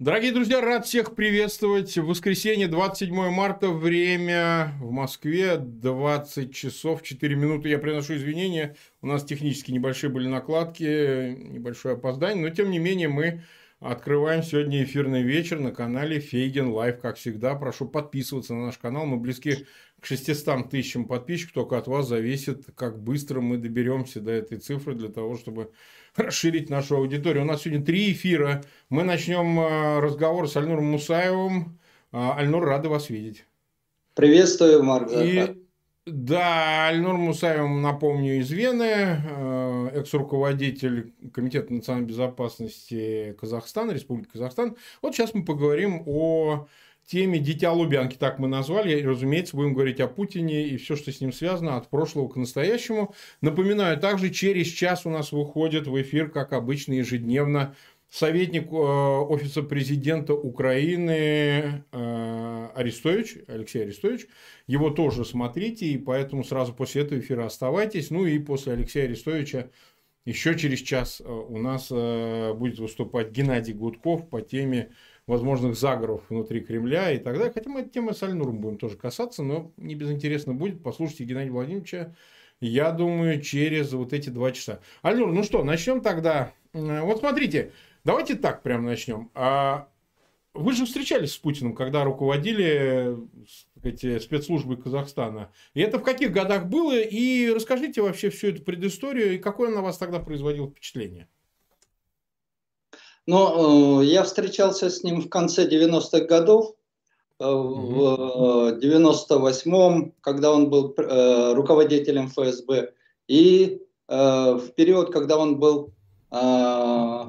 Дорогие друзья, рад всех приветствовать. В воскресенье, 27 марта, время в Москве, 20 часов 4 минуты. Я приношу извинения, у нас технически небольшие были накладки, небольшое опоздание, но тем не менее мы открываем сегодня эфирный вечер на канале Фейгин Live, как всегда. Прошу подписываться на наш канал, мы близки к 600 тысячам подписчиков, только от вас зависит, как быстро мы доберемся до этой цифры для того, чтобы расширить нашу аудиторию. У нас сегодня три эфира. Мы начнем э, разговор с Альнуром Мусаевым. А, Альнур, рады вас видеть. Приветствую, Марк. И, да, Альнур Мусаев, напомню, из Вены, э, экс-руководитель Комитета национальной безопасности Казахстана, Республики Казахстан. Вот сейчас мы поговорим о теме «Дитя Лубянки», так мы назвали. И, разумеется, будем говорить о Путине и все, что с ним связано, от прошлого к настоящему. Напоминаю, также через час у нас выходит в эфир, как обычно, ежедневно, советник э, Офиса президента Украины э, Арестович, Алексей Арестович. Его тоже смотрите, и поэтому сразу после этого эфира оставайтесь. Ну и после Алексея Арестовича еще через час э, у нас будет выступать Геннадий Гудков по теме возможных заговоров внутри Кремля и так далее. Хотя мы эту тему с Альнуром будем тоже касаться, но не безинтересно будет. Послушайте Геннадия Владимировича, я думаю, через вот эти два часа. Альнур, ну что, начнем тогда. Вот смотрите, давайте так прям начнем. А вы же встречались с Путиным, когда руководили эти спецслужбы Казахстана. И это в каких годах было? И расскажите вообще всю эту предысторию, и какое на вас тогда производило впечатление? Но э, я встречался с ним в конце 90-х годов, э, в 98-м, когда он был э, руководителем ФСБ, и э, в период, когда он был э,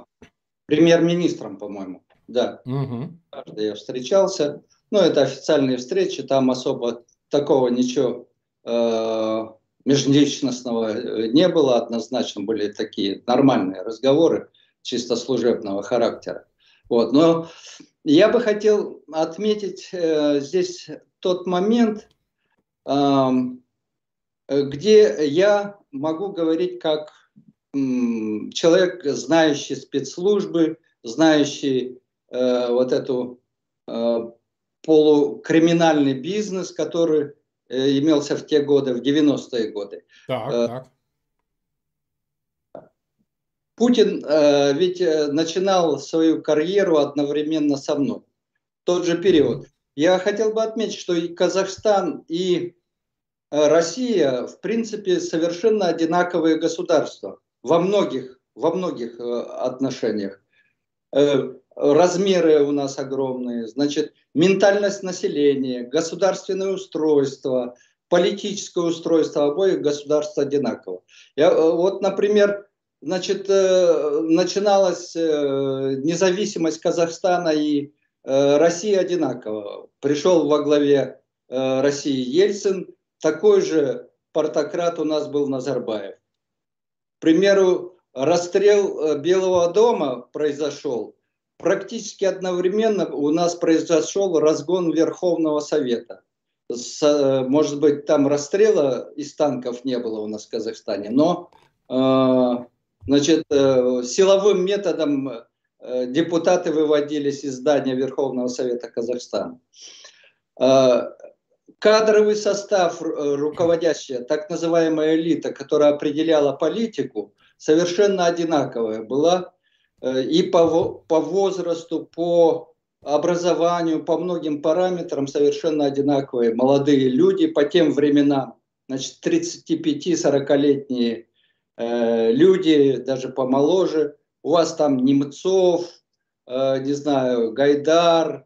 премьер-министром, по-моему. Да, угу. я встречался. Ну, это официальные встречи, там особо такого ничего э, межличностного э, не было, однозначно были такие нормальные разговоры чисто служебного характера. Вот. Но я бы хотел отметить э, здесь тот момент, э, где я могу говорить как человек, знающий спецслужбы, знающий э, вот эту э, полукриминальный бизнес, который э, имелся в те годы, в 90-е годы. Так, э, так. Путин э, ведь э, начинал свою карьеру одновременно со мной. Тот же период. Я хотел бы отметить, что и Казахстан, и э, Россия, в принципе, совершенно одинаковые государства во многих, во многих э, отношениях. Э, размеры у нас огромные, значит, ментальность населения, государственное устройство, политическое устройство обоих государств одинаково. Я, э, вот, например, значит, начиналась независимость Казахстана и России одинаково. Пришел во главе России Ельцин, такой же портократ у нас был Назарбаев. Примеру, расстрел Белого дома произошел. Практически одновременно у нас произошел разгон Верховного Совета. С, может быть, там расстрела из танков не было у нас в Казахстане, но Значит, э, силовым методом э, депутаты выводились из здания Верховного Совета Казахстана. Э, кадровый состав, руководящая, так называемая элита, которая определяла политику, совершенно одинаковая была и по, по возрасту, по образованию, по многим параметрам совершенно одинаковые. Молодые люди по тем временам, значит, 35-40-летние Э, люди даже помоложе. У вас там Немцов, э, не знаю, Гайдар, э,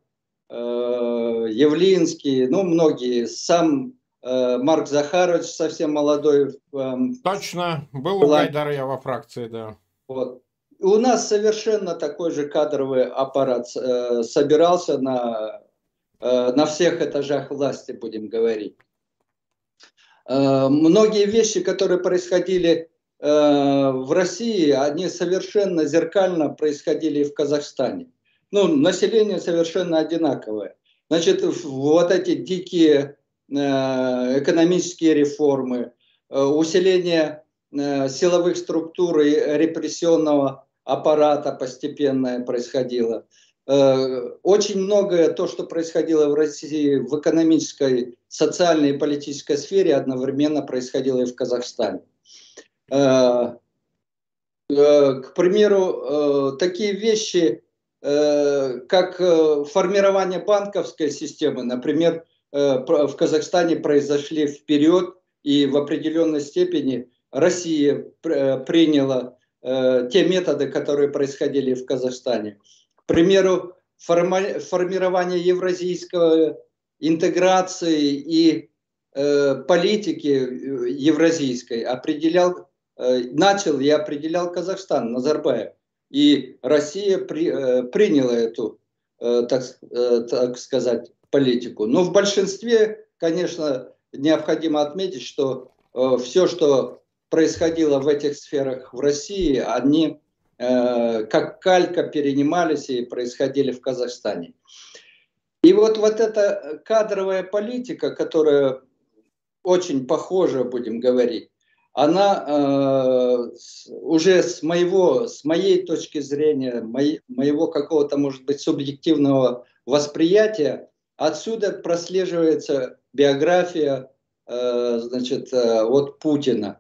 Явлинский, ну, многие. Сам Марк Захарович совсем молодой. Эм, Точно, был у Гайдара я во фракции, да. Вот. У нас совершенно такой же кадровый аппарат собирался на, на всех этажах власти, будем говорить. Многие вещи, которые происходили Э, в России, они совершенно зеркально происходили и в Казахстане. Ну, население совершенно одинаковое. Значит, вот эти дикие э, экономические реформы, э, усиление силовых структур и репрессионного аппарата постепенное происходило. очень многое то, что происходило в России в экономической, социальной и политической сфере, одновременно происходило и в Казахстане. К примеру, такие вещи, как формирование банковской системы, например, в Казахстане произошли вперед, и в определенной степени Россия приняла те методы, которые происходили в Казахстане. К примеру, формирование евразийского интеграции и э, политики э, евразийской определял, э, начал и определял Казахстан, Назарбаев. И Россия при, э, приняла эту, э, так, э, так сказать, политику. Но в большинстве, конечно, необходимо отметить, что э, все, что происходило в этих сферах в России, они э, как калька перенимались и происходили в Казахстане. И вот, вот эта кадровая политика, которая очень похожа, будем говорить, она э, уже с моего, с моей точки зрения, моей, моего какого-то, может быть, субъективного восприятия, отсюда прослеживается биография, э, значит, э, от Путина.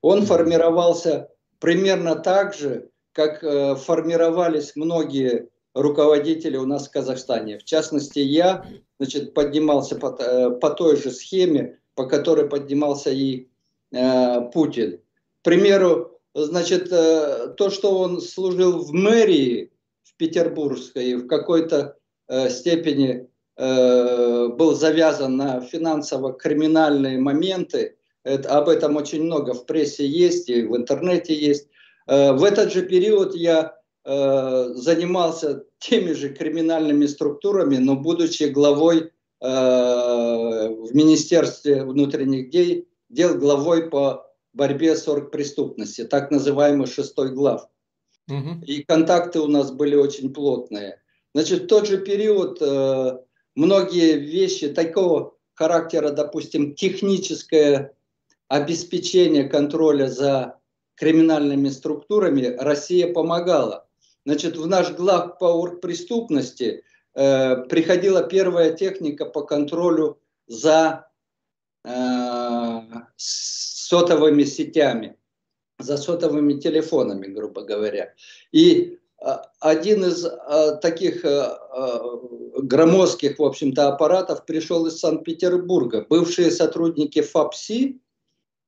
Он формировался примерно так же, как э, формировались многие руководители у нас в Казахстане. В частности, я значит, поднимался по, э, по той же схеме, по которой поднимался и э, Путин. К примеру, значит, э, то, что он служил в мэрии в Петербургской, в какой-то э, степени был завязан на финансово-криминальные моменты, это, об этом очень много в прессе есть и в интернете есть. В этот же период я занимался теми же криминальными структурами, но будучи главой в Министерстве внутренних дел, дел главой по борьбе с оргпреступностью, так называемый шестой глав. Угу. И контакты у нас были очень плотные. Значит, в тот же период э, многие вещи такого характера, допустим, техническое обеспечение контроля за криминальными структурами Россия помогала. Значит, в наш глав по оргпреступности э, приходила первая техника по контролю за э, сотовыми сетями, за сотовыми телефонами, грубо говоря. И э, один из э, таких э, громоздких, в общем-то, аппаратов пришел из Санкт-Петербурга. Бывшие сотрудники ФАПСИ,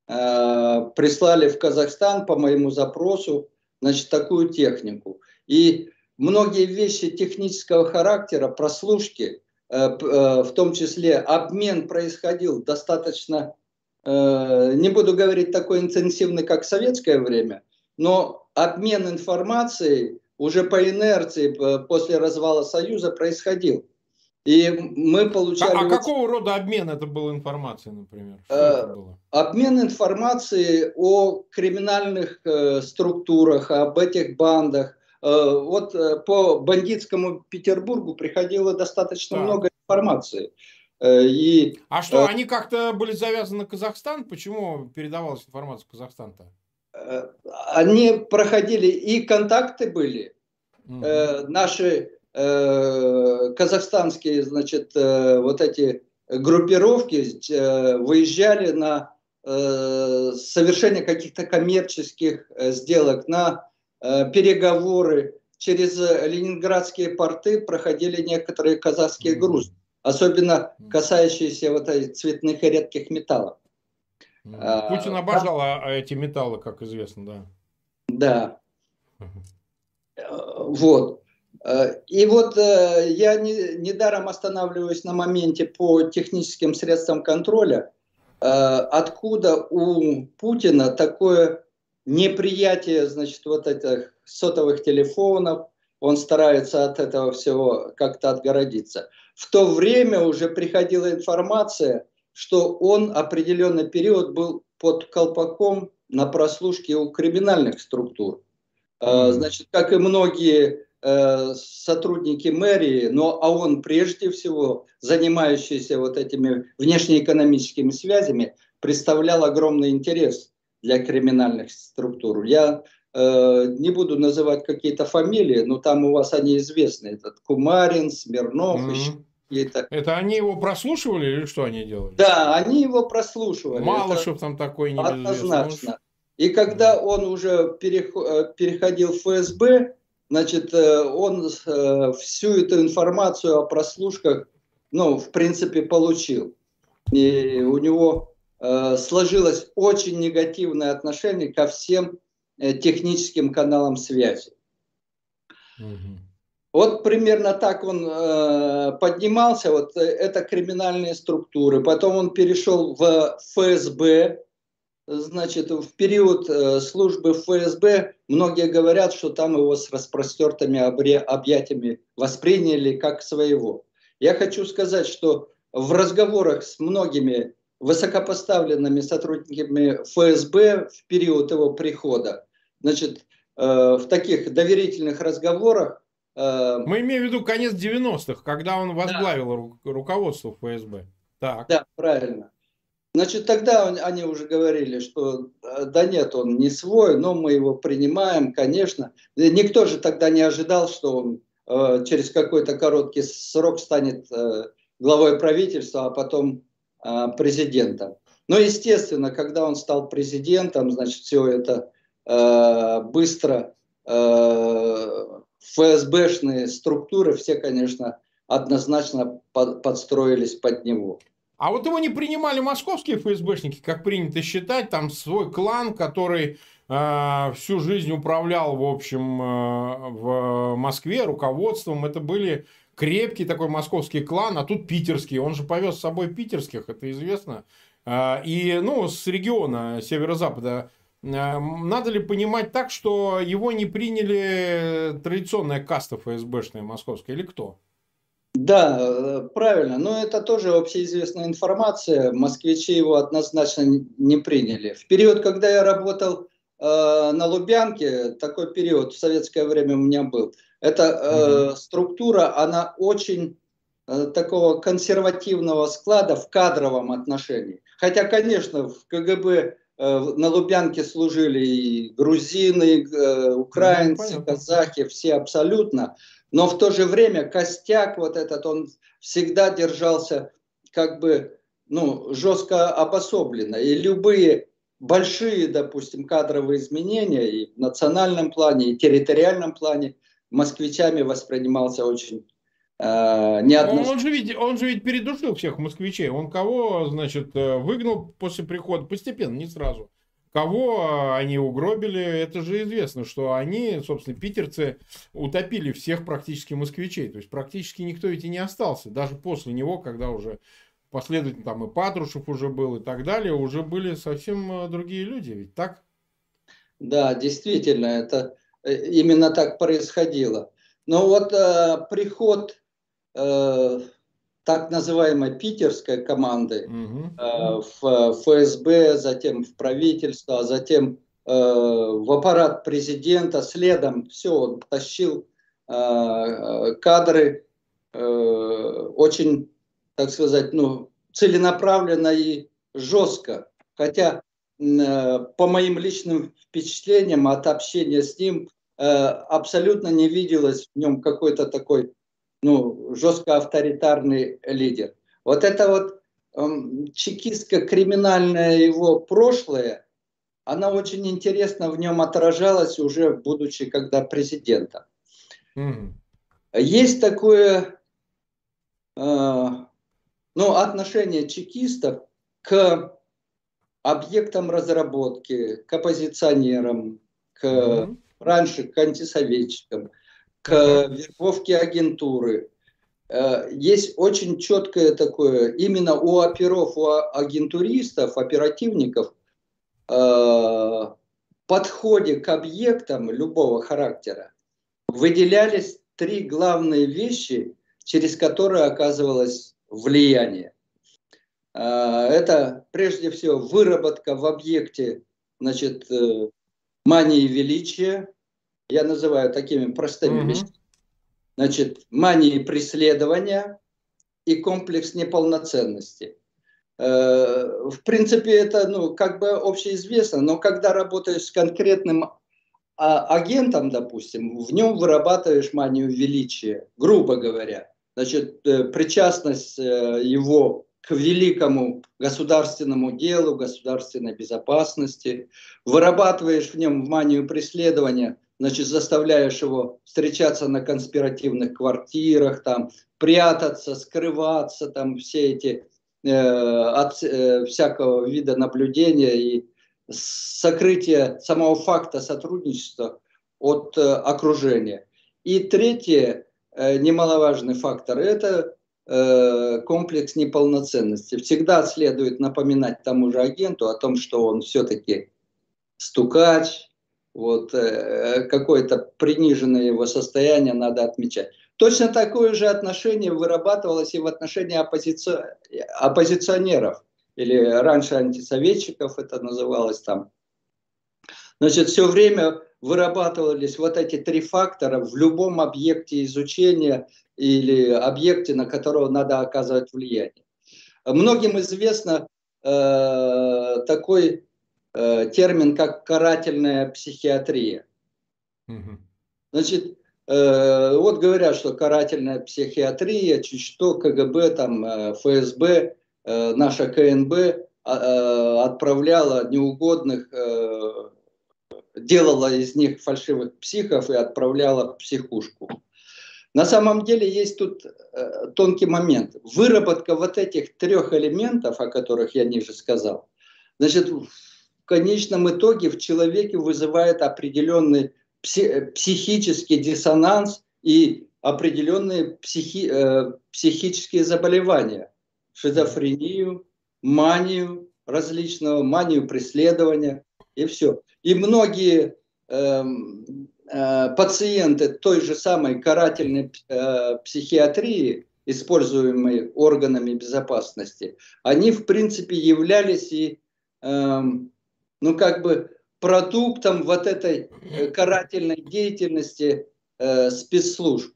прислали в Казахстан по моему запросу значит, такую технику. И многие вещи технического характера, прослушки, э, э, в том числе обмен происходил достаточно, не буду говорить такой интенсивный, как в советское время, но обмен информацией уже по инерции после развала Союза происходил. И мы получали... А, а какого рода обмен это был информацией, например? Что э, это было? Обмен информацией о криминальных э, структурах, об этих бандах. Э, вот э, по бандитскому Петербургу приходило достаточно так. много информации. Э, и, а что, э, они как-то были завязаны на Казахстан? Почему передавалась информация в Казахстан-то? Э, они проходили, и контакты были. Угу. Э, наши Э, казахстанские, значит, э, вот эти группировки э, выезжали на совершение каких-то коммерческих сделок, на переговоры. Через ленинградские порты проходили некоторые казахские грузы, особенно касающиеся вот этих цветных и редких металлов. Путин обожал а, эти металлы, как известно, да. Да. Вот. Э, и вот э, я не, недаром останавливаюсь на моменте по техническим средствам контроля, э, откуда у Путина такое неприятие, значит, вот этих сотовых телефонов, он старается от этого всего как-то отгородиться. В то время уже приходила информация, что он определенный период был под колпаком на прослушке у криминальных структур. Значит, как и многие Э, сотрудники мэрии, но а он прежде всего, занимающийся вот этими внешнеэкономическими связями, представлял огромный интерес для криминальных структур. Я не буду называть какие-то фамилии, но там у вас они известны. Этот Кумарин, Смирнов, mm-hmm. еще это... это они его прослушивали или что они делали? Да, они его прослушивали. Малышев это там такой небезызвестный. Однозначно. И когда он уже переходил в ФСБ, значит, он всю эту информацию о прослушках, ну, в принципе, получил. И у него Э, сложилось очень негативное отношение ко всем э, техническим каналам связи. Угу. Вот примерно так он э, поднимался, вот э, это криминальные структуры. Потом он перешел в ФСБ, значит, в период э, службы ФСБ многие говорят, что там его с распростертыми объятиями восприняли как своего. Я хочу сказать, что в разговорах с многими высокопоставленными сотрудниками ФСБ в период его прихода. Значит, э, в таких доверительных разговорах... Э, Мы имеем в виду конец 90-х, когда он возглавил да. руководство ФСБ. Так. Да, правильно. Значит, тогда они уже говорили, что э, да нет, он не свой, но мы его принимаем, конечно. Никто же тогда не ожидал, что он через какой-то короткий срок станет главой правительства, а потом а, президентом. Но, естественно, когда он стал президентом, значит, все это э, быстро э, ФСБшные структуры, все, конечно, однозначно под, подстроились под него. А вот его не принимали московские ФСБшники, как принято считать, там свой клан, который э, всю жизнь управлял, в общем, э, в Москве руководством. Это были крепкий такой московский клан, а тут питерский. Он же повез с собой питерских, это известно. А, и, ну, с региона северо-запада. А, надо ли понимать так, что его не приняли традиционная каста ФСБшная московская или кто? Да, э, правильно. Но это тоже общеизвестная информация. Москвичи его однозначно не приняли. В период, когда я работал э, на Лубянке, такой период в советское время у меня был, эта э, структура, она очень э, такого консервативного склада в кадровом отношении. Хотя, конечно, в КГБ на Лубянке служили и грузины, э, украинцы, ну, казахи, все абсолютно. Но в то же время костяк вот этот, он всегда держался как бы ну, жестко обособленно. И любые большие, допустим, кадровые изменения и в национальном плане, и территориальном плане – москвичами воспринимался очень э, неоднозначно. Он же, ведь, он же ведь передушил всех москвичей. Он кого, значит, э, выгнал после прихода постепенно, не сразу. Кого э, они угробили, это же известно, что они, собственно, питерцы утопили всех практически москвичей. То есть практически никто ведь и не остался. Даже после него, когда уже последовательно там и Патрушев уже был и так далее, уже были совсем э, другие люди. Ведь так? Да, действительно, это именно так происходило. Но вот э, приход э, так называемой питерской команды угу. э, в ФСБ, затем в правительство, а затем э, в аппарат президента, следом все, он тащил э, кадры э, очень, так сказать, ну, целенаправленно и жестко. Хотя э, по моим личным впечатлениям от общения с ним, Э, абсолютно не виделось в нем какой-то такой ну, жестко авторитарный лидер. Вот это вот эм, чекистско-криминальное его прошлое, она очень интересно в нем отражалась уже будучи когда президентом. Mm. Есть такое э, ну, отношение чекистов к объектам разработки, к оппозиционерам, к mm раньше к антисоветчикам, к вербовке агентуры. Э, есть очень четкое такое, именно у оперов, у агентуристов, оперативников, э, подходе к объектам любого характера выделялись три главные вещи, через которые оказывалось влияние. Э, это прежде всего выработка в объекте значит, мании величия, я называю такими простыми mm-hmm. вещами, значит, мании преследования и комплекс неполноценности. Э, в принципе, это ну, как бы общеизвестно, но когда работаешь с конкретным а агентом, допустим, в нем вырабатываешь манию величия, грубо говоря. Значит, э, причастность э, его к великому государственному делу, государственной безопасности, вырабатываешь в нем манию преследования, значит, заставляешь его встречаться на конспиративных квартирах, там, прятаться, скрываться, там, все эти э, от э, всякого вида наблюдения и сокрытие самого факта сотрудничества от э, окружения. И третье, э, немаловажный фактор, это э, комплекс неполноценности. Всегда следует напоминать тому же агенту о том, что он все-таки стукач, вот, э, какое-то приниженное его состояние надо отмечать. Точно такое же отношение вырабатывалось и в отношении оппозици... оппозиционеров или раньше антисоветчиков это называлось там. Значит, все время вырабатывались вот эти три фактора в любом объекте изучения или объекте, на которого надо оказывать влияние. Многим известно э, такой э, термин, как карательная психиатрия. Значит, э, вот говорят, что карательная психиатрия, чуть что, КГБ, там, э, ФСБ Э, наша КНБ э, отправляла неугодных, э, делала из них фальшивых психов и отправляла в психушку. На самом деле есть тут тонкий момент. Выработка вот этих трех элементов, о которых я ниже сказал, значит, в конечном итоге в человеке вызывает определенный психический диссонанс и определенные психи, психические заболевания шизофрению, манию различного, манию преследования и все. И многие э, э, пациенты той же самой карательной э, психиатрии, используемой органами безопасности, они в принципе являлись и, э, ну как бы продуктом вот этой э, карательной деятельности э, спецслужб.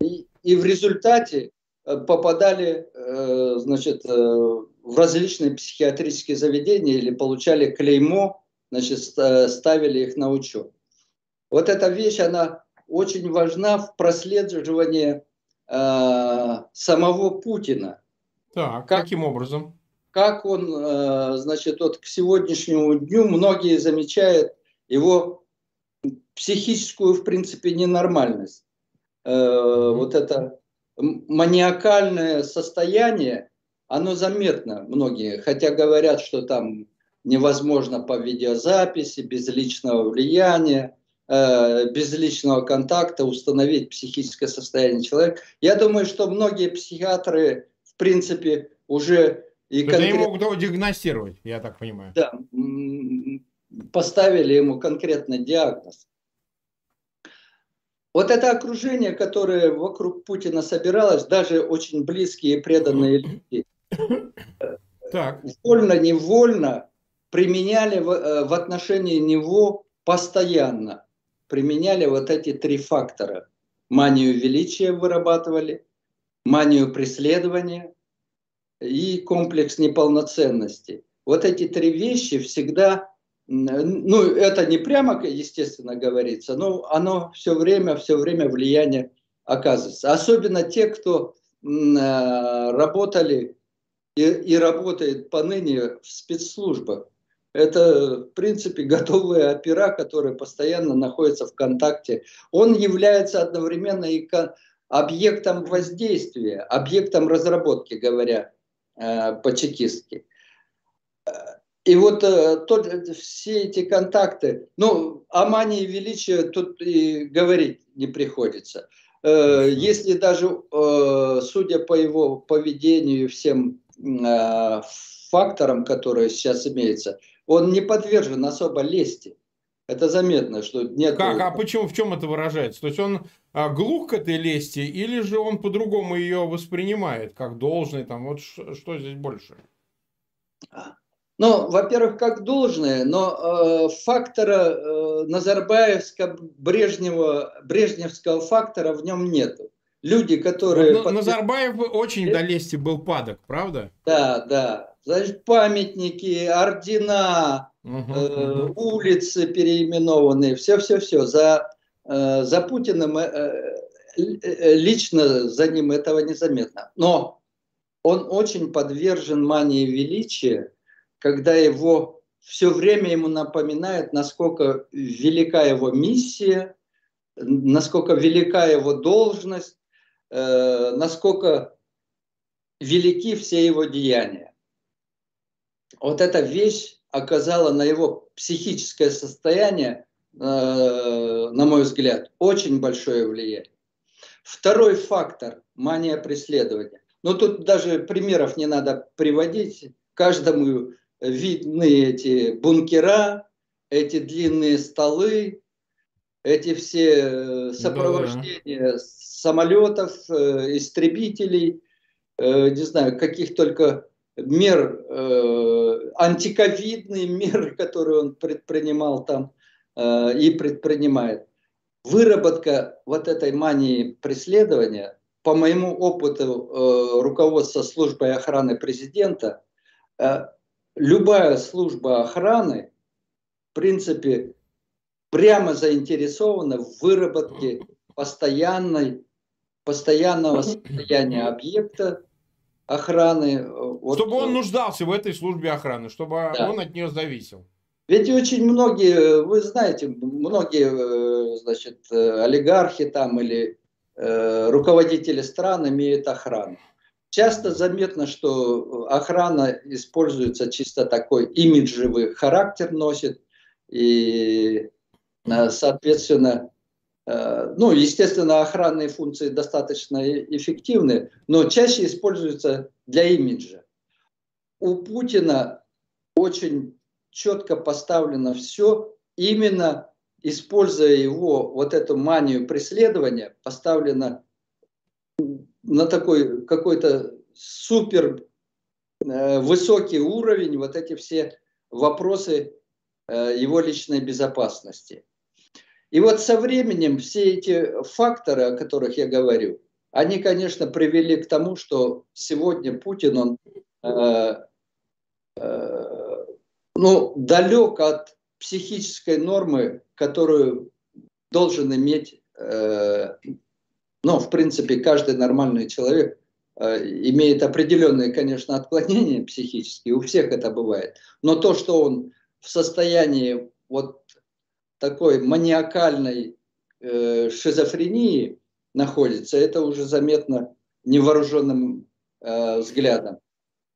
И, и в результате Э, попадали э, значит, э, в различные психиатрические заведения или получали клеймо, значит, ставили их на учет. Вот эта вещь, она очень важна в прослеживании самого Путина. Так, как, каким образом? Как он, значит, вот к сегодняшнему дню многие замечают его психическую, в принципе, ненормальность. Mm-hmm. Вот это маниакальное состояние, оно заметно многие, хотя говорят, что там невозможно по видеозаписи, без личного влияния, э, без личного контакта установить психическое состояние человека. Я думаю, что многие психиатры, в принципе, уже и конкрет... Они могут его диагностировать, я так понимаю. Да, поставили ему конкретный диагноз. Вот это окружение, которое вокруг Путина собиралось, даже очень близкие и преданные люди, так. вольно-невольно применяли в, э, в отношении него постоянно, применяли вот эти три фактора. Манию величия вырабатывали, манию преследования и комплекс неполноценности. Вот эти три вещи всегда ну, это не прямо, естественно, говорится, но оно все время, все время влияние оказывается. Особенно те, кто э, работали и, и работает поныне в спецслужбах. Это, в принципе, готовые опера, которые постоянно находятся в контакте. Он является одновременно и объектом воздействия, объектом разработки, говоря по-чекистски. И вот э, тот, все эти контакты, ну, о мании величия тут и говорить не приходится. Э, если даже, э, судя по его поведению и всем э, факторам, которые сейчас имеются, он не подвержен особо лести. Это заметно, что нет... Как? А почему, в чем это выражается? То есть он а, глух к этой лести или же он по-другому ее воспринимает, как должный? Там, вот что здесь больше? Ну, во-первых, как должное, но э, фактора э, Назарбаевского, Брежнева, Брежневского фактора в нем нету. люди, которые... Вот, Назарбаев очень до лести был падок, правда? Да, да. Значит, памятники, ордена, угу, э, улицы переименованные, все-все-все. За, э, за Путиным, э, э, лично за ним этого незаметно. Но он очень подвержен мании величия, когда его все время ему напоминает, насколько велика его миссия, насколько велика его должность, э, насколько велики все его деяния вот эта вещь оказала на его психическое состояние, э, на мой взгляд, очень большое влияние. Второй фактор – мания преследования. Но тут даже примеров не надо приводить. Каждому видны эти бункера, эти длинные столы, эти все э, сопровождения да. самолетов, э, истребителей, не знаю, каких только мер, антиковидные меры, которые он предпринимал там э, и предпринимает. Выработка вот этой мании преследования, по моему опыту э, руководства службой охраны президента, э, любая служба охраны, в принципе, прямо заинтересована в выработке постоянной, постоянного состояния объекта, охраны. Э, вот, чтобы он нуждался в этой службе охраны, чтобы да. он от нее зависел. Ведь очень многие, вы знаете, многие, э, значит, э, олигархи там или э, руководители стран имеют охрану. Часто заметно, что охрана используется чисто такой имиджевый характер носит, и, соответственно, Э, ну, естественно, охранные функции достаточно эффективны, но чаще используются для имиджа. У Путина очень четко поставлено все, именно используя его вот эту манию преследования, поставлено на такой какой-то супер э, высокий уровень вот эти все вопросы э, его личной безопасности. И вот со временем все эти факторы, о которых я говорю, они, конечно, привели к тому, что сегодня Путин, он э, э, ну, далек от психической нормы, которую должен иметь, э, ну, в принципе, каждый нормальный человек э, имеет определенные, конечно, отклонения психические, у всех это бывает. Но то, что он в состоянии вот такой маниакальной э, шизофрении находится, это уже заметно невооруженным э, взглядом.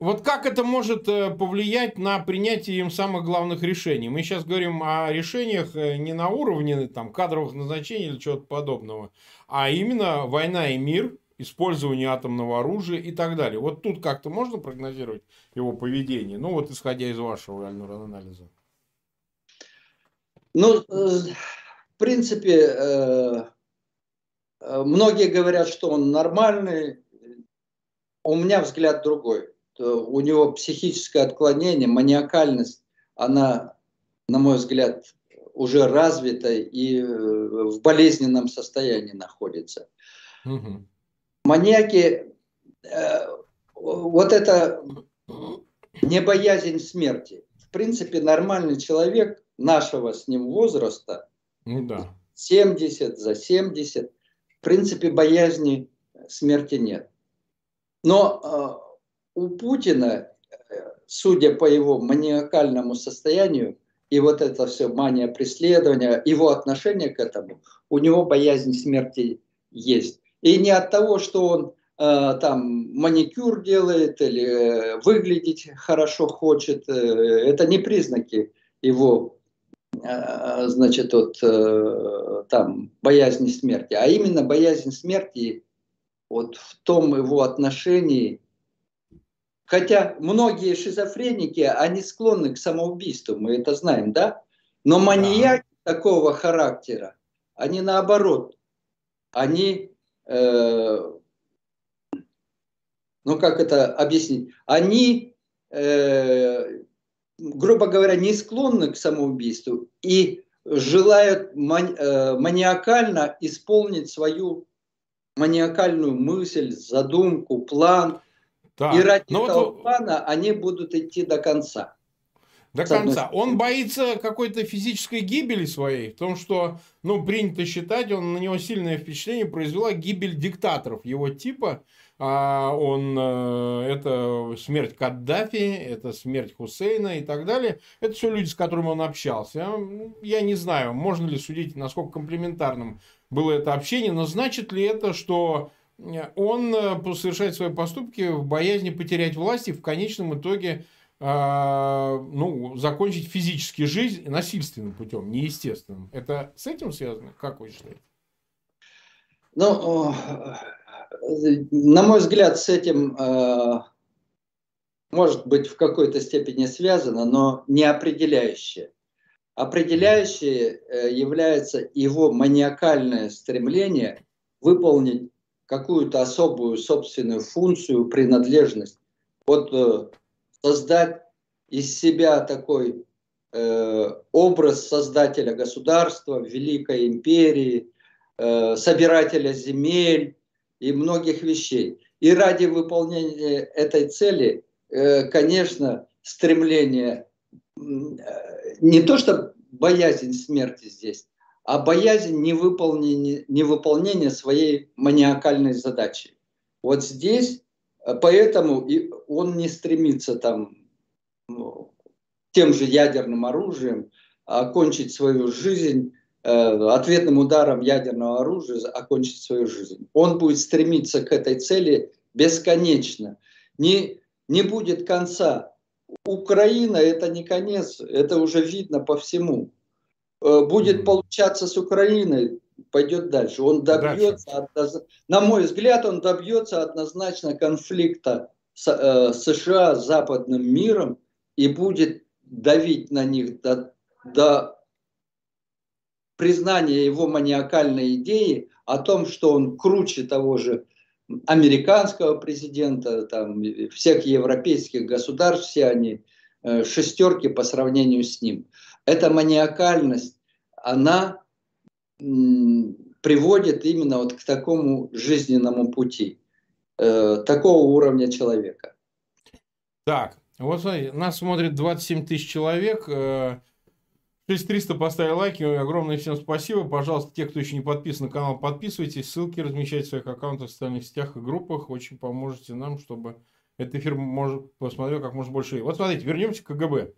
Вот как это может э, повлиять на принятие им самых главных решений? Мы сейчас говорим о решениях э, не на уровне там, кадровых назначений или чего-то подобного, а именно война и мир, использование атомного оружия и так далее. Вот тут как-то можно прогнозировать его поведение? Ну вот исходя из вашего анализа. Ну, э, в принципе, э, э, многие говорят, что он нормальный. У меня взгляд другой. У него психическое отклонение, маниакальность, она, на мой взгляд, уже развита и в болезненном состоянии находится. Угу. Маньяки, вот это не боязнь смерти. В принципе, нормальный человек нашего с ним возраста, ну, да. 70 за 70, в принципе, боязни смерти нет. Но э, у Путина, судя по его маниакальному состоянию, и вот это все мания преследования, его отношение к этому, у него боязнь смерти есть. И не от того, что он э, там маникюр делает или э, выглядеть хорошо хочет, э, это не признаки его Э, значит, вот э, там боязнь смерти, а именно боязнь смерти вот в том его отношении, хотя многие шизофреники, они склонны к самоубийству, мы это знаем, да? Но маньяки да. такого характера, они наоборот, они, э, ну как это объяснить, они э, грубо говоря, не склонны к самоубийству и желают мани- э, маниакально исполнить свою маниакальную мысль, задумку, план. Да. И ради Но этого вот... плана они будут идти до конца. До конца. Он боится какой-то физической гибели своей, в том, что, ну, принято считать, он на него сильное впечатление произвела гибель диктаторов его типа. А он, э, это смерть Каддафи, это смерть Хусейна и так далее. Это все люди, с которыми он общался. Я не знаю, можно ли судить, насколько комплементарным было это общение, но значит ли это, что он э, совершает свои поступки в боязни потерять власть и в конечном итоге а, ну, закончить физически жизнь насильственным путем, неестественным. Это с этим связано? Как вы считаете? Ну, на мой взгляд, с этим э, может быть в какой-то степени связано, но не определяющее. Определяющее э, является его маниакальное стремление выполнить какую-то особую собственную функцию, принадлежность. Вот э, создать из себя такой э, образ создателя государства, великой империи, э, собирателя земель и многих вещей. И ради выполнения этой цели, э, конечно, стремление э, не то что боязнь смерти здесь, а боязнь невыполнения, невыполнения своей маниакальной задачи. Вот здесь Э, поэтому и он не стремится там ну, тем же ядерным оружием окончить свою жизнь, ответным ударом ядерного оружия окончить свою жизнь. Он будет стремиться к этой цели бесконечно. Не, не будет конца. Украина это не конец, это уже видно по всему. Э, будет получаться с Украиной пойдет дальше. Он добьется, дальше. на мой взгляд, он добьется однозначно конфликта с, э, США с западным миром и будет давить на них до, до признание его маниакальной идеи о том, что он круче того же американского президента, там, всех европейских государств, все они э, шестерки по сравнению с ним. Эта маниакальность, она приводит именно вот к такому жизненному пути, э, такого уровня человека. Так, вот смотрите, нас смотрит 27 тысяч человек. Э, 1300 поставили лайки, огромное всем спасибо. Пожалуйста, те, кто еще не подписан на канал, подписывайтесь. Ссылки размещайте в своих аккаунтах в социальных сетях и группах. Очень поможете нам, чтобы этот эфир может, посмотрел как можно больше. Вот смотрите, вернемся к КГБ.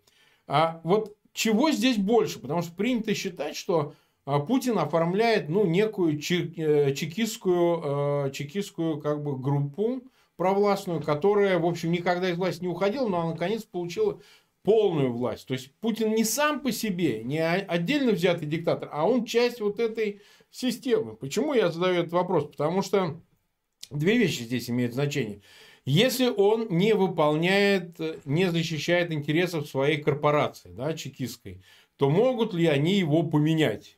А вот чего здесь больше? Потому что принято считать, что а, Путин оформляет ну, некую э, чекистскую, э, чекистскую как бы, группу провластную, которая, в общем, никогда из власти не уходила, но она, наконец, получила полную власть. То есть Путин не сам по себе, не отдельно взятый диктатор, а он часть вот этой системы. Почему я задаю этот вопрос? Потому что две вещи здесь имеют значение. Если он не выполняет, не защищает интересов своей корпорации, да, чекистской, то могут ли они его поменять?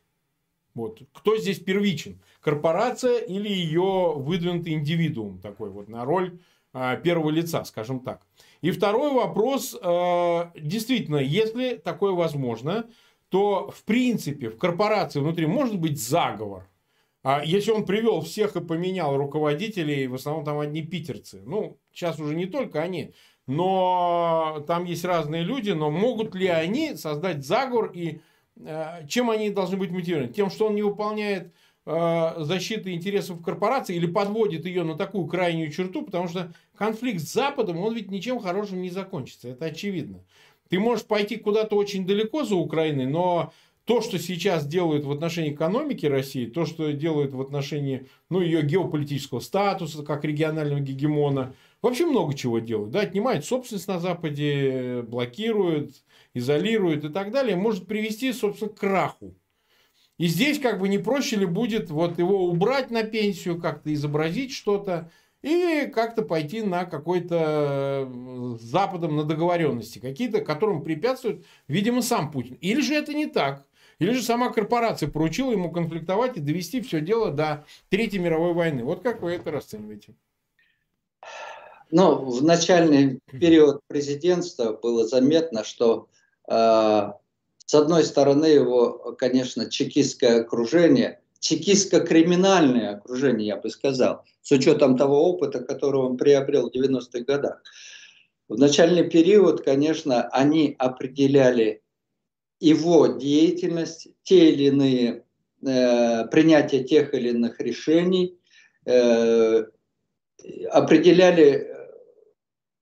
Вот. Кто здесь первичен? Корпорация или ее выдвинутый индивидуум такой вот на роль а, первого лица, скажем так. И второй вопрос. А, действительно, если такое возможно, то в принципе в корпорации внутри может быть заговор. А если он привел всех и поменял руководителей, в основном там одни питерцы. Ну, сейчас уже не только они. Но там есть разные люди, но могут ли они создать заговор и Э, чем они должны быть мотивированы? Тем, что он не выполняет э, защиты интересов корпорации или подводит ее на такую крайнюю черту, потому что конфликт с Западом, он ведь ничем хорошим не закончится, это очевидно. Ты можешь пойти куда-то очень далеко за Украиной, но то, что сейчас делают в отношении экономики России, то, что делают в отношении ну, ее геополитического статуса, как регионального гегемона, вообще много чего делают. Да, отнимают собственность на Западе, блокируют, изолирует и так далее, может привести, собственно, к краху. И здесь как бы не проще ли будет вот его убрать на пенсию, как-то изобразить что-то и как-то пойти на какой-то э, Западом на договоренности, какие-то, которым препятствует, видимо, сам Путин. Или же это не так. Или же сама корпорация поручила ему конфликтовать и довести все дело до Третьей мировой войны. Вот как вы это расцениваете? Ну, в начальный период президентства было заметно, что с одной стороны, его, конечно, чекистское окружение, чекистско-криминальное окружение, я бы сказал, с учетом того опыта, который он приобрел в 90-х годах. В начальный период, конечно, они определяли его деятельность, те или иные э, принятие тех или иных решений, э, определяли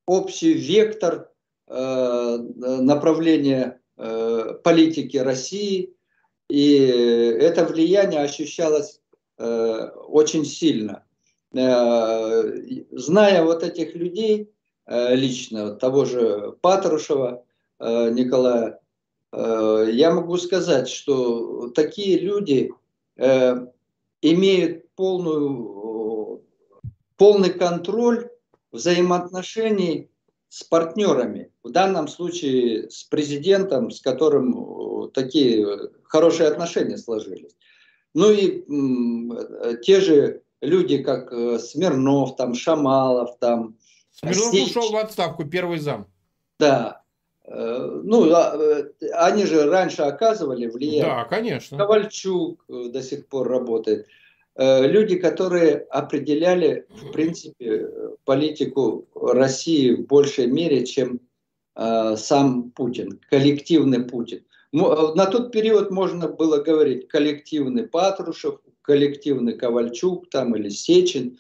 общий вектор э, направления политики России, и это влияние ощущалось э, очень сильно. Э, зная вот этих людей э, лично, того же Патрушева Николая, я могу сказать, что такие люди имеют полную, полный контроль взаимоотношений с партнерами, в данном случае с президентом, с которым э, такие хорошие отношения сложились. Ну и м, те же люди, как э, Смирнов, там, Шамалов, там. Смирнов Стич. ушел в отставку, первый зам. Да. Э, ну, а, они же раньше оказывали влияние. Да, конечно. Ковальчук до сих пор работает. Э, люди, которые определяли, в принципе, политику России в большей мере, чем э, сам Путин, коллективный Путин. Э, на тот период можно было говорить коллективный Патрушев, коллективный Ковальчук там, или Сечин.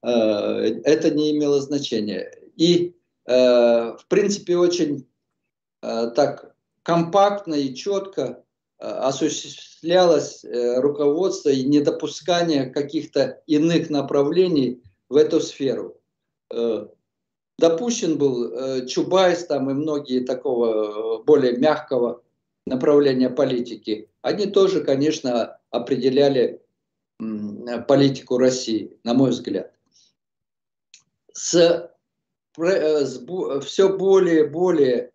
Это не имело значения. И, в принципе, очень так компактно и четко осуществлялось э, руководство и недопускание каких-то иных направлений в эту сферу. Э, допущен был Чубайс там и многие такого более мягкого направления политики. Они тоже, конечно, определяли политику России, на мой взгляд. С, с все более и более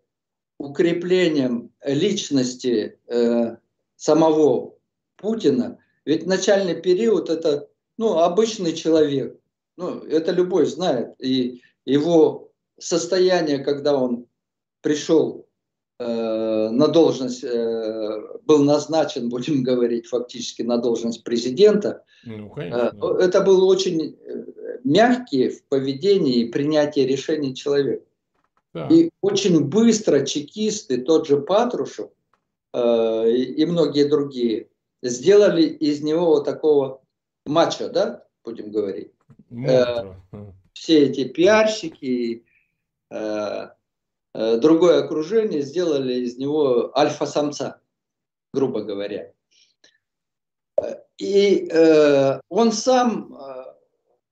укреплением личности э, самого Путина, ведь начальный период это ну, обычный человек, ну, это любой знает, и его состояние, когда он пришел э, на должность, э, был назначен, будем говорить, фактически на должность президента, ну, конечно. э, это был очень э, мягкий в поведении и принятии решений человек. Да. И очень быстро чекисты, тот же Патрушев э, и многие другие, сделали из него вот такого мачо, да, будем говорить. Э, все эти пиарщики, э, э, другое окружение сделали из него альфа-самца, грубо говоря. И э, он сам э,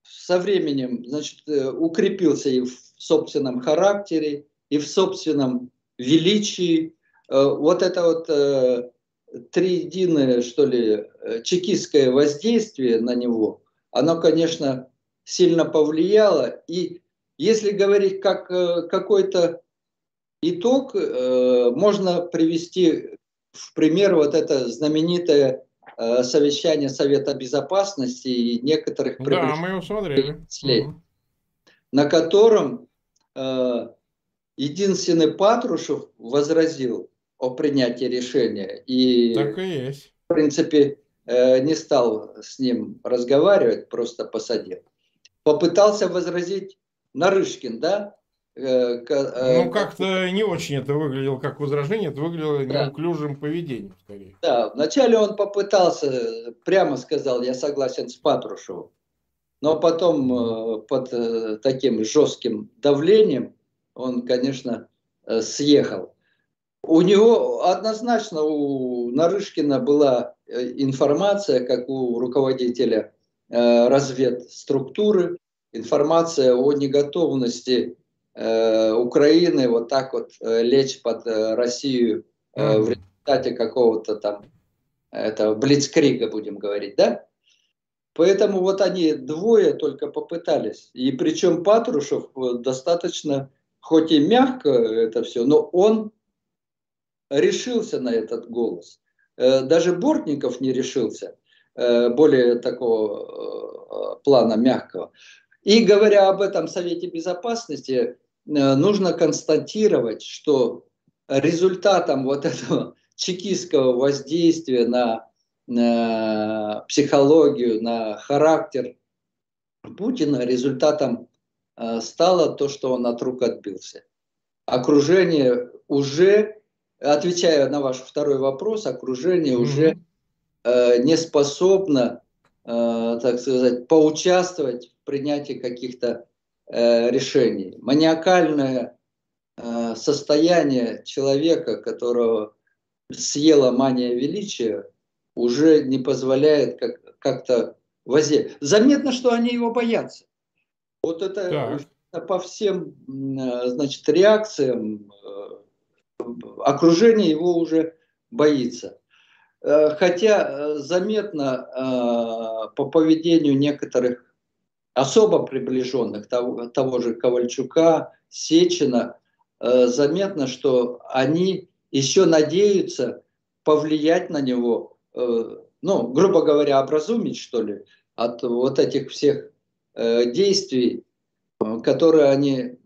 со временем значит, э, укрепился и в собственном характере, и в собственном величии. Э, вот это вот э, триединое, что ли, чекистское воздействие на него, оно, конечно, сильно повлияло. И если говорить как какой-то итог, можно привести в пример вот это знаменитое Э, совещание Совета Безопасности и некоторых да, мы его смотрели. на котором э, единственный Патрушев возразил о принятии решения. И, так и есть. В принципе, э, не стал с ним разговаривать, просто посадил. Попытался возразить Нарышкин, да, Э, э, ну, как-то не очень это выглядело как возражение, это выглядело да. неуклюжим поведением, скорее. Да, вначале он попытался, прямо сказал, я согласен с Патрушевым, но потом э, под таким жестким давлением он, конечно, съехал. У него однозначно, у Нарышкина была информация, как у руководителя разведструктуры, информация о неготовности Э, Украины вот так вот э, лечь под э, Россию в результате какого-то там этого блицкрига, будем говорить, да? Поэтому вот они двое только попытались. И причем Патрушев достаточно, хоть и мягко это все, но он решился на этот голос. Даже Бортников не решился, более такого плана мягкого. И говоря об этом Совете Безопасности, Э, нужно констатировать, что результатом вот этого чекистского воздействия на э, психологию, на характер Путина, результатом э, стало то, что он от рук отбился. Окружение уже, отвечая на ваш второй вопрос, окружение mm-hmm. уже э, не способно, э, так сказать, поучаствовать в принятии каких-то э, решений. Маниакальное э, состояние человека, которого съела мания величия, уже не позволяет как, как-то возе. Заметно, что они его боятся. Вот это так. по всем значит, реакциям э, окружение его уже боится. Э, хотя э, заметно по поведению некоторых особо приближенных, того, того же Ковальчука, Сечина, заметно, что они еще надеются повлиять на него, ну, грубо говоря, образумить, что ли, от вот этих всех э, действий, которые они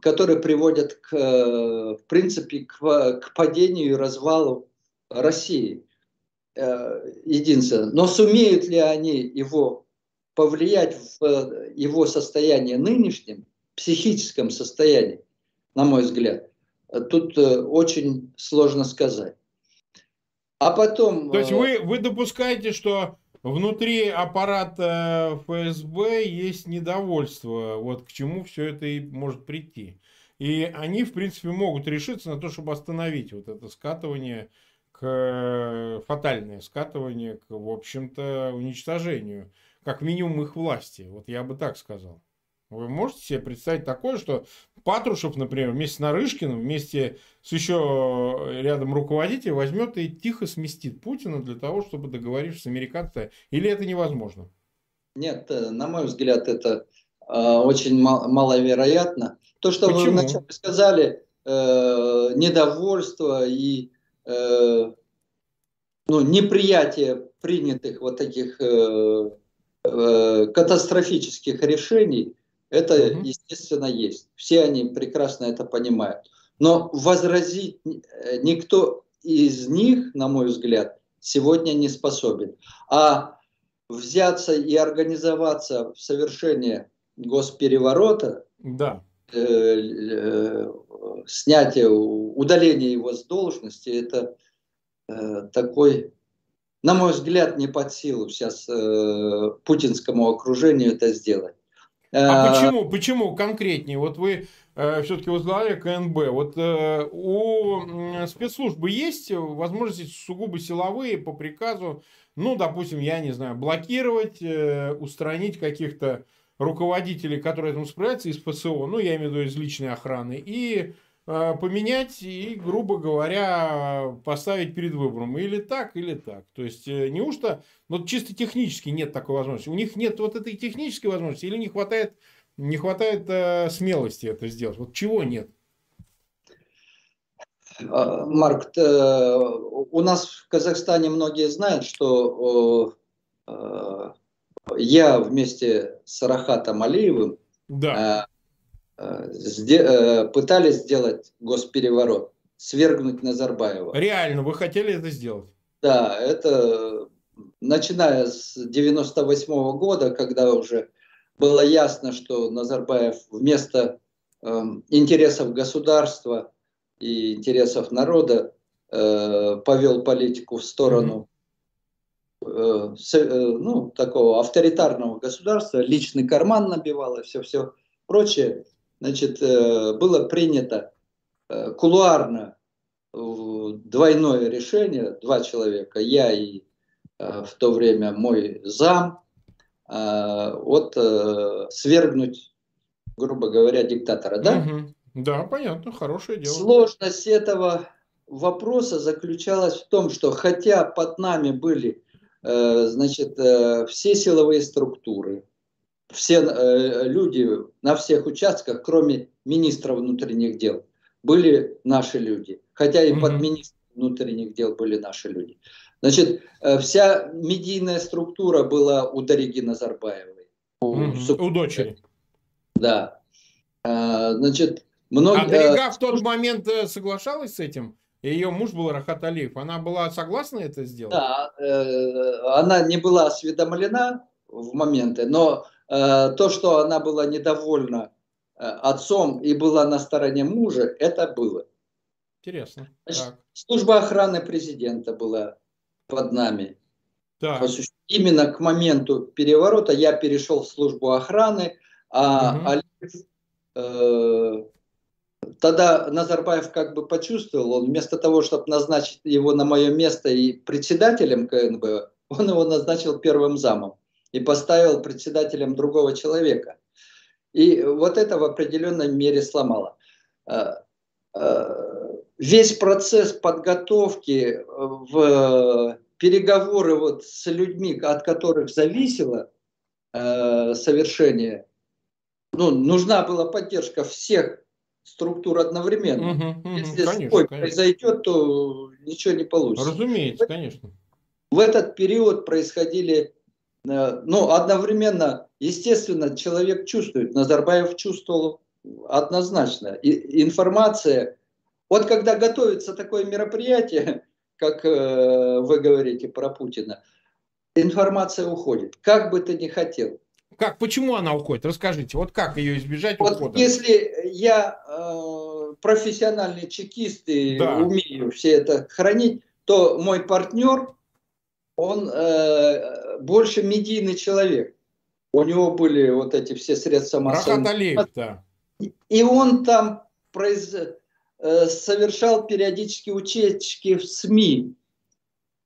которые приводят к, в принципе, к, к падению и развалу России. Э, единственное. Но сумеют ли они его повлиять в его состояние нынешнем, психическом состоянии, на мой взгляд, тут э, очень сложно сказать. А потом... То есть вы, вы допускаете, что внутри аппарата ФСБ есть недовольство, вот к чему все это и может прийти. И они, в принципе, могут решиться на то, чтобы остановить вот это скатывание к фатальное скатывание к, в общем-то, уничтожению, как минимум их власти. Вот я бы так сказал. Вы можете себе представить такое, что Патрушев, например, вместе с Нарышкиным, вместе с еще рядом руководителем возьмет и тихо сместит Путина для того, чтобы договорившись с американцами? Или это невозможно? Нет, э, на мой взгляд, это э, очень мал, маловероятно. То, что Почему? вы вначале сказали, э, недовольство и э, ну, неприятие принятых вот таких э, э, катастрофических решений – это, угу. естественно, есть. Все они прекрасно это понимают. Но возразить э, никто из них, на мой взгляд, сегодня не способен. А взяться и организоваться в совершении госпереворота, да. э, э, снятие, удаление его с должности, это э, такой, на мой взгляд, не под силу сейчас э, путинскому окружению это сделать. А э, почему, почему конкретнее? Вот вы э, все-таки возглавляли КНБ. Вот э, у спецслужбы есть возможности сугубо силовые по приказу, ну, допустим, я не знаю, блокировать, э, устранить каких-то руководителей, которые этому справляются из ФСО, ну, я имею в виду из личной охраны, и поменять и, грубо говоря, поставить перед выбором. Или так, или так. То есть, э, неужто ну, чисто технически нет такой возможности? У них нет вот этой технической возможности или не хватает, не хватает э, смелости это сделать? Вот чего нет? А, Марк, э, у нас в Казахстане многие знают, что э, я вместе с Рахатом Алиевым да. Э, пытались сделать госпереворот, свергнуть Назарбаева. Реально, вы хотели это сделать? Да, это начиная с 98 -го года, когда уже было ясно, что Назарбаев вместо э, интересов государства и интересов народа э, повел политику в сторону э, с, э, ну, такого авторитарного государства, личный карман набивал и все-все прочее значит, э, было принято э, кулуарно двойное решение, два человека, я и э, в то время мой зам, вот свергнуть, грубо говоря, диктатора, да? Угу. Да, понятно, хорошее дело. Сложность этого вопроса заключалась в том, что хотя под нами были, значит, все силовые структуры, все э, люди на всех участках, кроме министра внутренних дел, были наши люди. Хотя и mm-hmm. под министром внутренних дел были наши люди. Значит, э, вся медийная структура была у Дариги Назарбаевой. У, mm-hmm. у дочери. Да. А, значит, многие... А Дарига в тот момент э, соглашалась с этим? ее муж был Рахат Алиев. Она была согласна это сделать? Да, э, она не была осведомлена в моменты, но э, то, что она была недовольна э, отцом и была на стороне мужа, это было. Интересно. Значит, служба охраны президента была под нами. Так. Именно к моменту переворота я перешел в службу охраны, а угу. Алиев э, тогда Назарбаев как бы почувствовал, он вместо того, чтобы назначить его на мое место и председателем КНБ, он его назначил первым замом и поставил председателем другого человека. И вот это в определенной мере сломало. Э, э, весь процесс подготовки в переговоры вот с людьми, от которых зависело э, совершение, ну, нужна была поддержка всех структур одновременно. Угу, угу, Если конечно, сбой конечно. произойдет, то ничего не получится. Разумеется, конечно. В этот период происходили, э, ну, одновременно, естественно, человек чувствует, Назарбаев чувствовал однозначно. И информация, вот когда готовится такое мероприятие, как э, вы говорите про Путина, информация уходит, как бы ты ни хотел. Как, почему она уходит? Расскажите, вот как ее избежать вот ухода? Если я э, профессиональный чекист и да. умею все это хранить, то мой партнер, он э, больше медийный человек. У него были вот эти все средства массовой да. И он там произ... Э, совершал периодически утечки в СМИ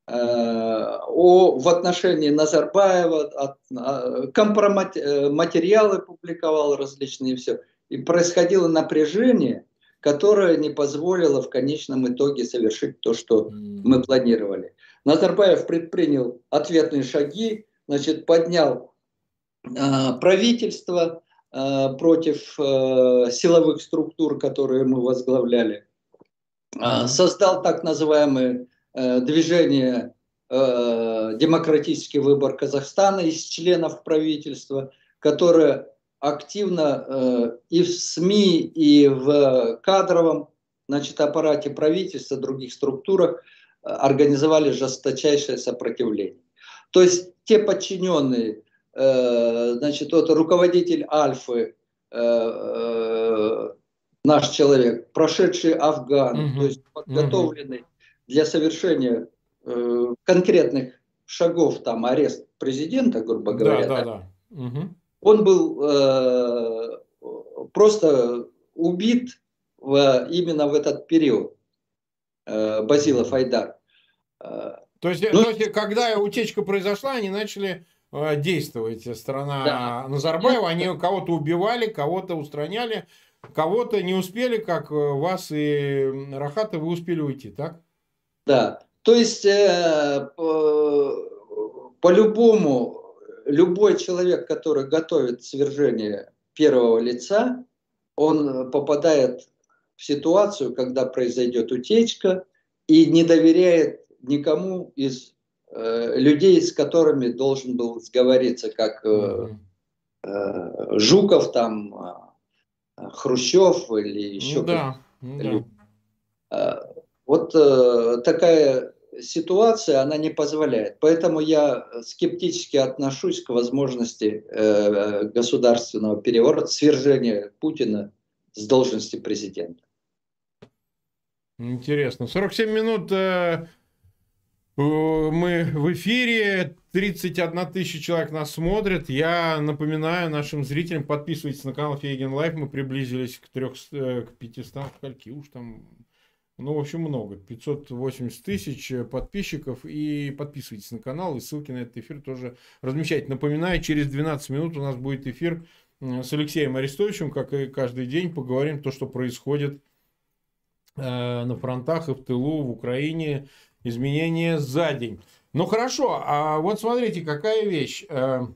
э, о, в отношении Назарбаева, от, а, компромат, э, материалы публиковал различные и все. И происходило напряжение, которое не позволило в конечном итоге совершить то, что мы планировали. Назарбаев предпринял ответные шаги, значит, поднял э, правительство, Э, против э, силовых структур, которые мы возглавляли. А, создал так называемое э, движение «Демократический выбор Казахстана» из членов правительства, которое активно и в СМИ, и в кадровом значит, аппарате правительства, других структурах организовали жесточайшее сопротивление. То есть те подчиненные, Э, значит, вот руководитель Альфы, э, э, наш человек, прошедший Афган, угу. то есть подготовленный угу. для совершения конкретных шагов, там арест президента, грубо говоря. Да, да, да. Угу. Он был э, просто убит в, именно в этот период. Э, Базилов Айдар. То есть, ну, то есть, когда утечка произошла, они начали Э, действовать сторона да. Назарбаева. Они кого-то убивали, кого-то устраняли, кого-то не успели, как э, вас и Рахата, вы успели уйти, так? Да. То есть, э, по-любому, любой человек, который готовит свержение первого лица, он попадает в ситуацию, когда произойдет утечка и не доверяет никому из Э, людей, с которыми должен был сговориться, как э, э, Жуков, там, Хрущев или еще ну, да, ну, да. Вот такая ситуация, она не позволяет. Поэтому я скептически отношусь к возможности государственного переворота, свержения Путина с должности президента. Интересно. 47 минут Э, мы в эфире, 31 тысяча человек нас смотрят. Я напоминаю нашим зрителям, подписывайтесь на канал Фейгин Live. Мы приблизились к, 300, э, к 500, скольки уж там, ну, в общем, много. 580 тысяч подписчиков. И подписывайтесь на канал, и ссылки на этот эфир тоже размещайте. Напоминаю, через 12 минут у нас будет эфир э, с Алексеем Арестовичем, как и каждый день. Поговорим то, что происходит на фронтах и в тылу, в Украине, изменения за день. Ну хорошо, а вот смотрите, какая вещь. Э,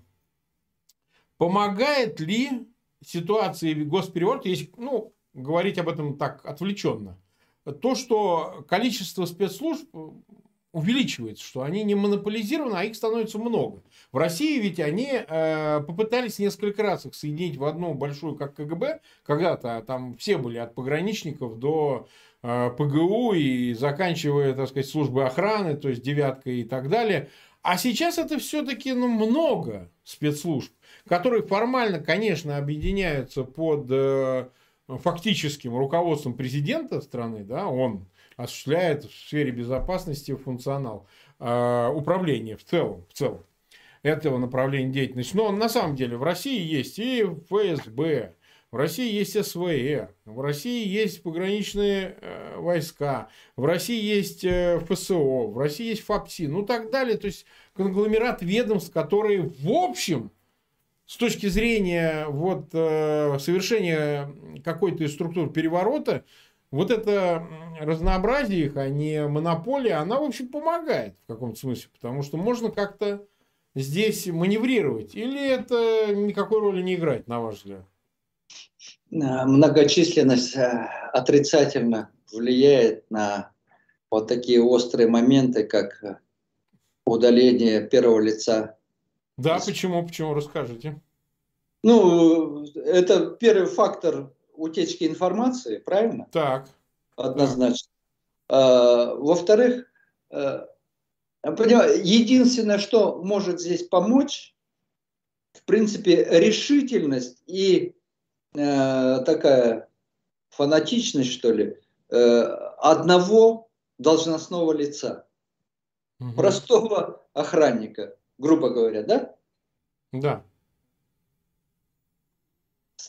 помогает ли ситуации госпереворота, если ну, говорить об этом так отвлеченно, то, что количество спецслужб увеличивается, что они не монополизированы, а их становится много. В России ведь они э, попытались несколько раз их соединить в одну большую, как КГБ, когда-то там все были от пограничников до э, ПГУ и заканчивая, так сказать, службы охраны, то есть девятка и так далее. А сейчас это все-таки ну, много спецслужб, которые формально, конечно, объединяются под э, фактическим руководством президента страны, да, он осуществляет в сфере безопасности функционал э, управления в целом, в целом этого направления деятельности. Но на самом деле в России есть и ФСБ, в России есть СВР, в России есть пограничные э, войска, в России есть э, ФСО, в России есть ФАПСИ, ну так далее. То есть конгломерат ведомств, которые в общем с точки зрения вот, э, совершения какой-то из структур переворота вот это разнообразие их, а не монополия, она, в общем, помогает в каком-то смысле, потому что можно как-то здесь маневрировать. Или это никакой роли не играет, на ваш взгляд? Многочисленность э, отрицательно влияет на вот такие острые моменты, как удаление первого лица. Да, почему? Почему? Расскажите. Ну, это первый фактор утечки информации, правильно? Так. Однозначно. А, во-вторых, а, единственное, что может здесь помочь, в принципе, решительность и а, такая фанатичность, что ли, а, одного должностного лица. Угу. Простого охранника, грубо говоря, да? Да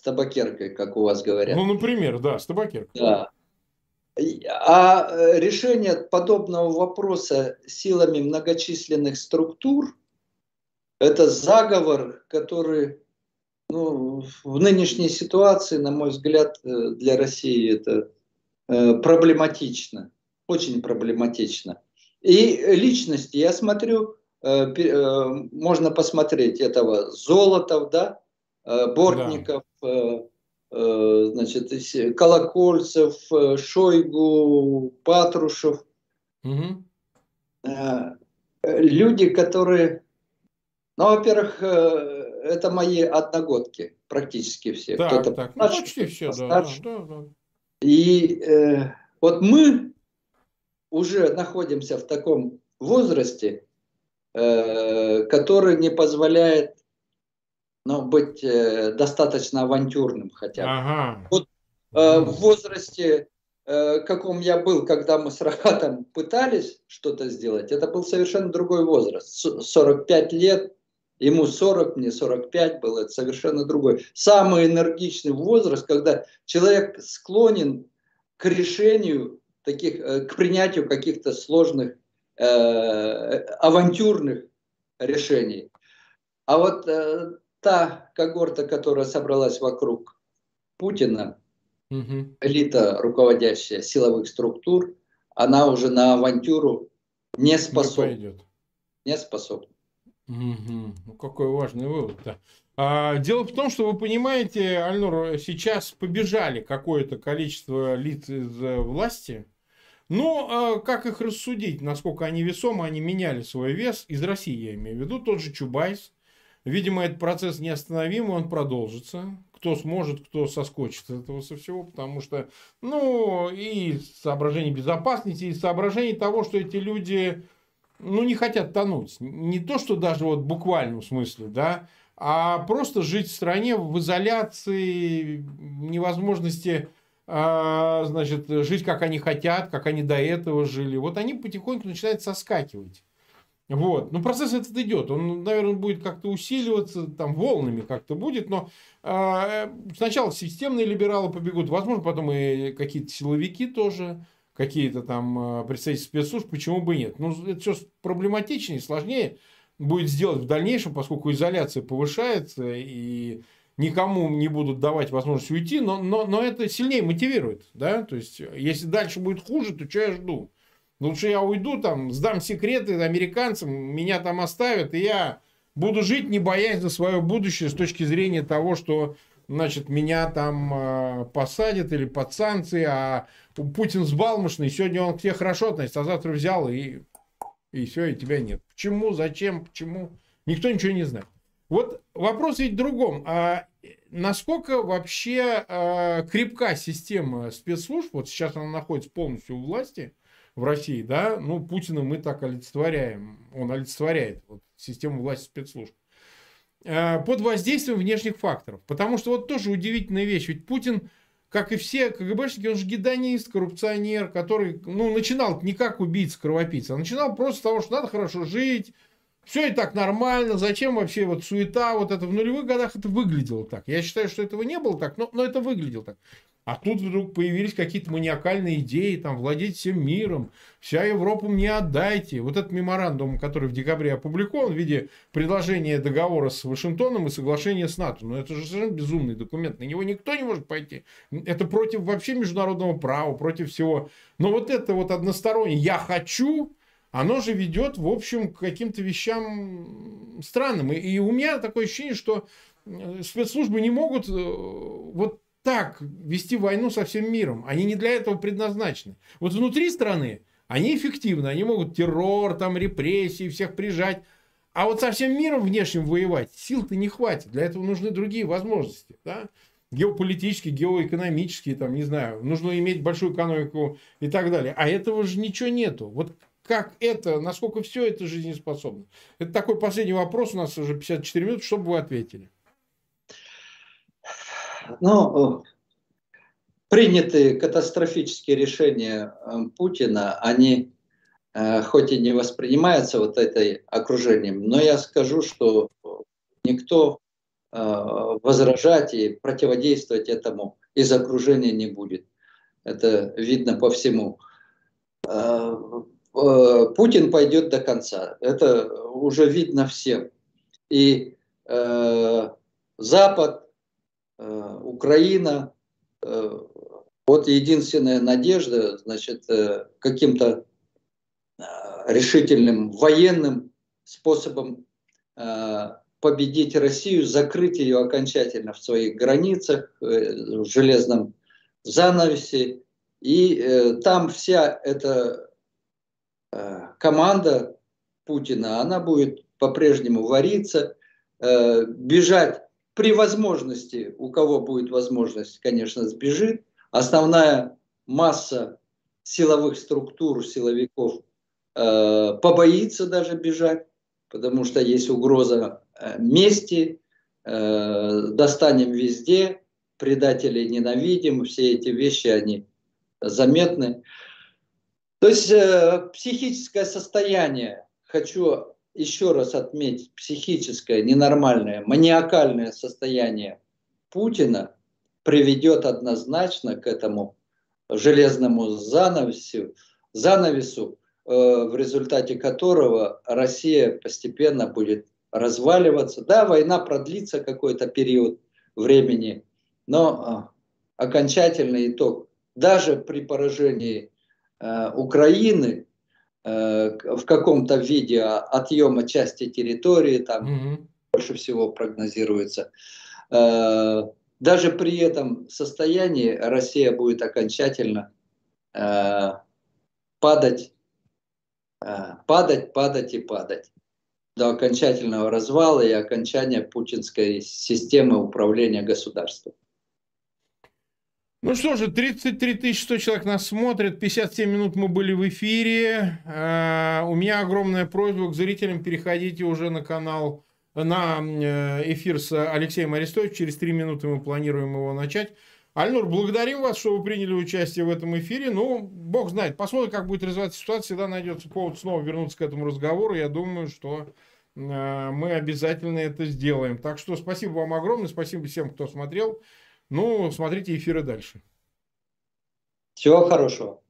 табакеркой, как у вас говорят. Ну, например, да, с табакеркой. Да. А э, решение подобного вопроса силами многочисленных структур – это заговор, который ну, в нынешней ситуации, на мой взгляд, э, для России это э, проблематично, очень проблематично. И личности, я смотрю, можно посмотреть этого Золотов, да, Бортников, Э, э, значит, Колокольцев, э, Шойгу, Патрушев. Угу. Люди, которые, ну, во-первых, это мои одногодки, практически все. Так, Кто-то так. Постарше, ну, почти все, да, да, да. И э, вот мы уже находимся в таком возрасте, э, который не позволяет но быть э, достаточно авантюрным хотя бы. Ага. Вот э, в возрасте, э, каком я был, когда мы с Рахатом пытались что-то сделать, это был совершенно другой возраст. 45 лет, ему 40, мне 45 было, это совершенно другой. Самый энергичный возраст, когда человек склонен к решению таких, э, к принятию каких-то сложных, э, авантюрных решений. А вот э, та когорта, которая собралась вокруг Путина, угу. элита, руководящая силовых структур, она уже на авантюру не способна. Не, не способна. Угу. Ну, какой важный вывод-то. А, дело в том, что вы понимаете, Альнур, сейчас побежали какое-то количество лиц из власти. Но а, как их рассудить, насколько они весомы, они меняли свой вес из России, я имею в виду, тот же Чубайс, Видимо, этот процесс неостановимый, он продолжится. Кто сможет, кто соскочит с этого со всего, потому что, ну, и соображений безопасности, и соображений того, что эти люди, ну, не хотят тонуть. Не то, что даже вот в буквальном смысле, да, а просто жить в стране в изоляции, невозможности а, значит, жить, как они хотят, как они до этого жили. Вот они потихоньку начинают соскакивать. Вот. Ну, процесс этот идет. Он, наверное, будет как-то усиливаться, там, волнами как-то будет, но э, сначала системные либералы побегут, возможно, потом и какие-то силовики тоже, какие-то там э, представители спецслужб, почему бы нет. Ну, это все проблематичнее, сложнее будет сделать в дальнейшем, поскольку изоляция повышается, и никому не будут давать возможность уйти, но, но, но это сильнее мотивирует, да, то есть, если дальше будет хуже, то что я жду? Лучше я уйду там, сдам секреты американцам, меня там оставят, и я буду жить, не боясь за свое будущее с точки зрения того, что значит, меня там э, посадят или под санкции, а Путин сбалмошный, сегодня он к тебе хорошо относится, а завтра взял и И все, и тебя нет. Почему, зачем, почему? Никто ничего не знает. Вот вопрос ведь в другом. А насколько вообще а, крепка система спецслужб? Вот сейчас она находится полностью у власти в России, да? Ну, Путина мы так олицетворяем. Он олицетворяет вот, систему власти спецслужб. А, под воздействием внешних факторов. Потому что вот тоже удивительная вещь. Ведь Путин как и все КГБшники, он же гедонист, коррупционер, который, ну, начинал не как убийца, кровопийца, а начинал просто с того, что надо хорошо жить, все и так нормально, зачем вообще вот суета, вот это в нулевых годах это выглядело так. Я считаю, что этого не было так, но, но это выглядело так. А тут вдруг появились какие-то маниакальные идеи, там, владеть всем миром, вся Европа мне отдайте. Вот этот меморандум, который в декабре опубликован в виде предложения договора с Вашингтоном и соглашения с НАТО. Ну, это же совершенно безумный документ, на него никто не может пойти. Это против вообще международного права, против всего. Но вот это вот одностороннее «я хочу», оно же ведет, в общем, к каким-то вещам странным. И, и у меня такое ощущение, что э, спецслужбы не могут э, вот так вести войну со всем миром. Они не для этого предназначены. Вот внутри страны они эффективны. Они могут террор, там, репрессии, всех прижать. А вот со всем миром внешним воевать сил-то не хватит. Для этого нужны другие возможности. Да? Геополитические, геоэкономические, там, не знаю. Нужно иметь большую экономику и так далее. А этого же ничего нету. Вот как это, насколько все это жизнеспособно? Это такой последний вопрос. У нас уже 54 минуты, чтобы вы ответили. Ну, принятые катастрофические решения э, Путина, они э, хоть и не воспринимаются вот этой окружением, но я скажу, что никто э, возражать и противодействовать этому из окружения не будет. Это видно по всему. Путин пойдет до конца. Это уже видно всем. И Запад Э, Украина. Э, вот единственная надежда, значит, э, каким-то решительным военным способом победить Россию, закрыть ее окончательно в своих границах, в железном занавесе. И там вся эта команда Путина, она будет по-прежнему вариться, бежать при возможности, у кого будет возможность, конечно, сбежит. Основная масса силовых структур, силовиков э, побоится даже бежать, потому что есть угроза э, мести, э, достанем везде, предателей ненавидим, все эти вещи, они заметны. То есть э, психическое состояние, хочу еще раз отметить, психическое, ненормальное, маниакальное состояние Путина приведет однозначно к этому железному занавесу, занавесу э, в результате которого Россия постепенно будет разваливаться. Да, война продлится какой-то период времени, но э, окончательный итог, даже при поражении э, Украины, в каком-то виде отъема части территории, там угу. больше всего прогнозируется. Э, даже при этом состоянии Россия будет окончательно э, падать, падать, падать и падать до окончательного развала и окончания путинской системы управления государством. Ну что же, 33 100 человек нас смотрят, 57 минут мы были в эфире. А, у меня огромная просьба к зрителям, переходите уже на канал, на э, эфир с Алексеем Арестовичем. Через 3 минуты мы планируем его начать. Альнур, благодарим вас, что вы приняли участие в этом эфире. Ну, бог знает, посмотрим, как будет развиваться ситуация. Всегда найдется повод снова вернуться к этому разговору. Я думаю, что э, мы обязательно это сделаем. Так что спасибо вам огромное, спасибо всем, кто смотрел. Ну, смотрите эфиры дальше. Всего хорошего.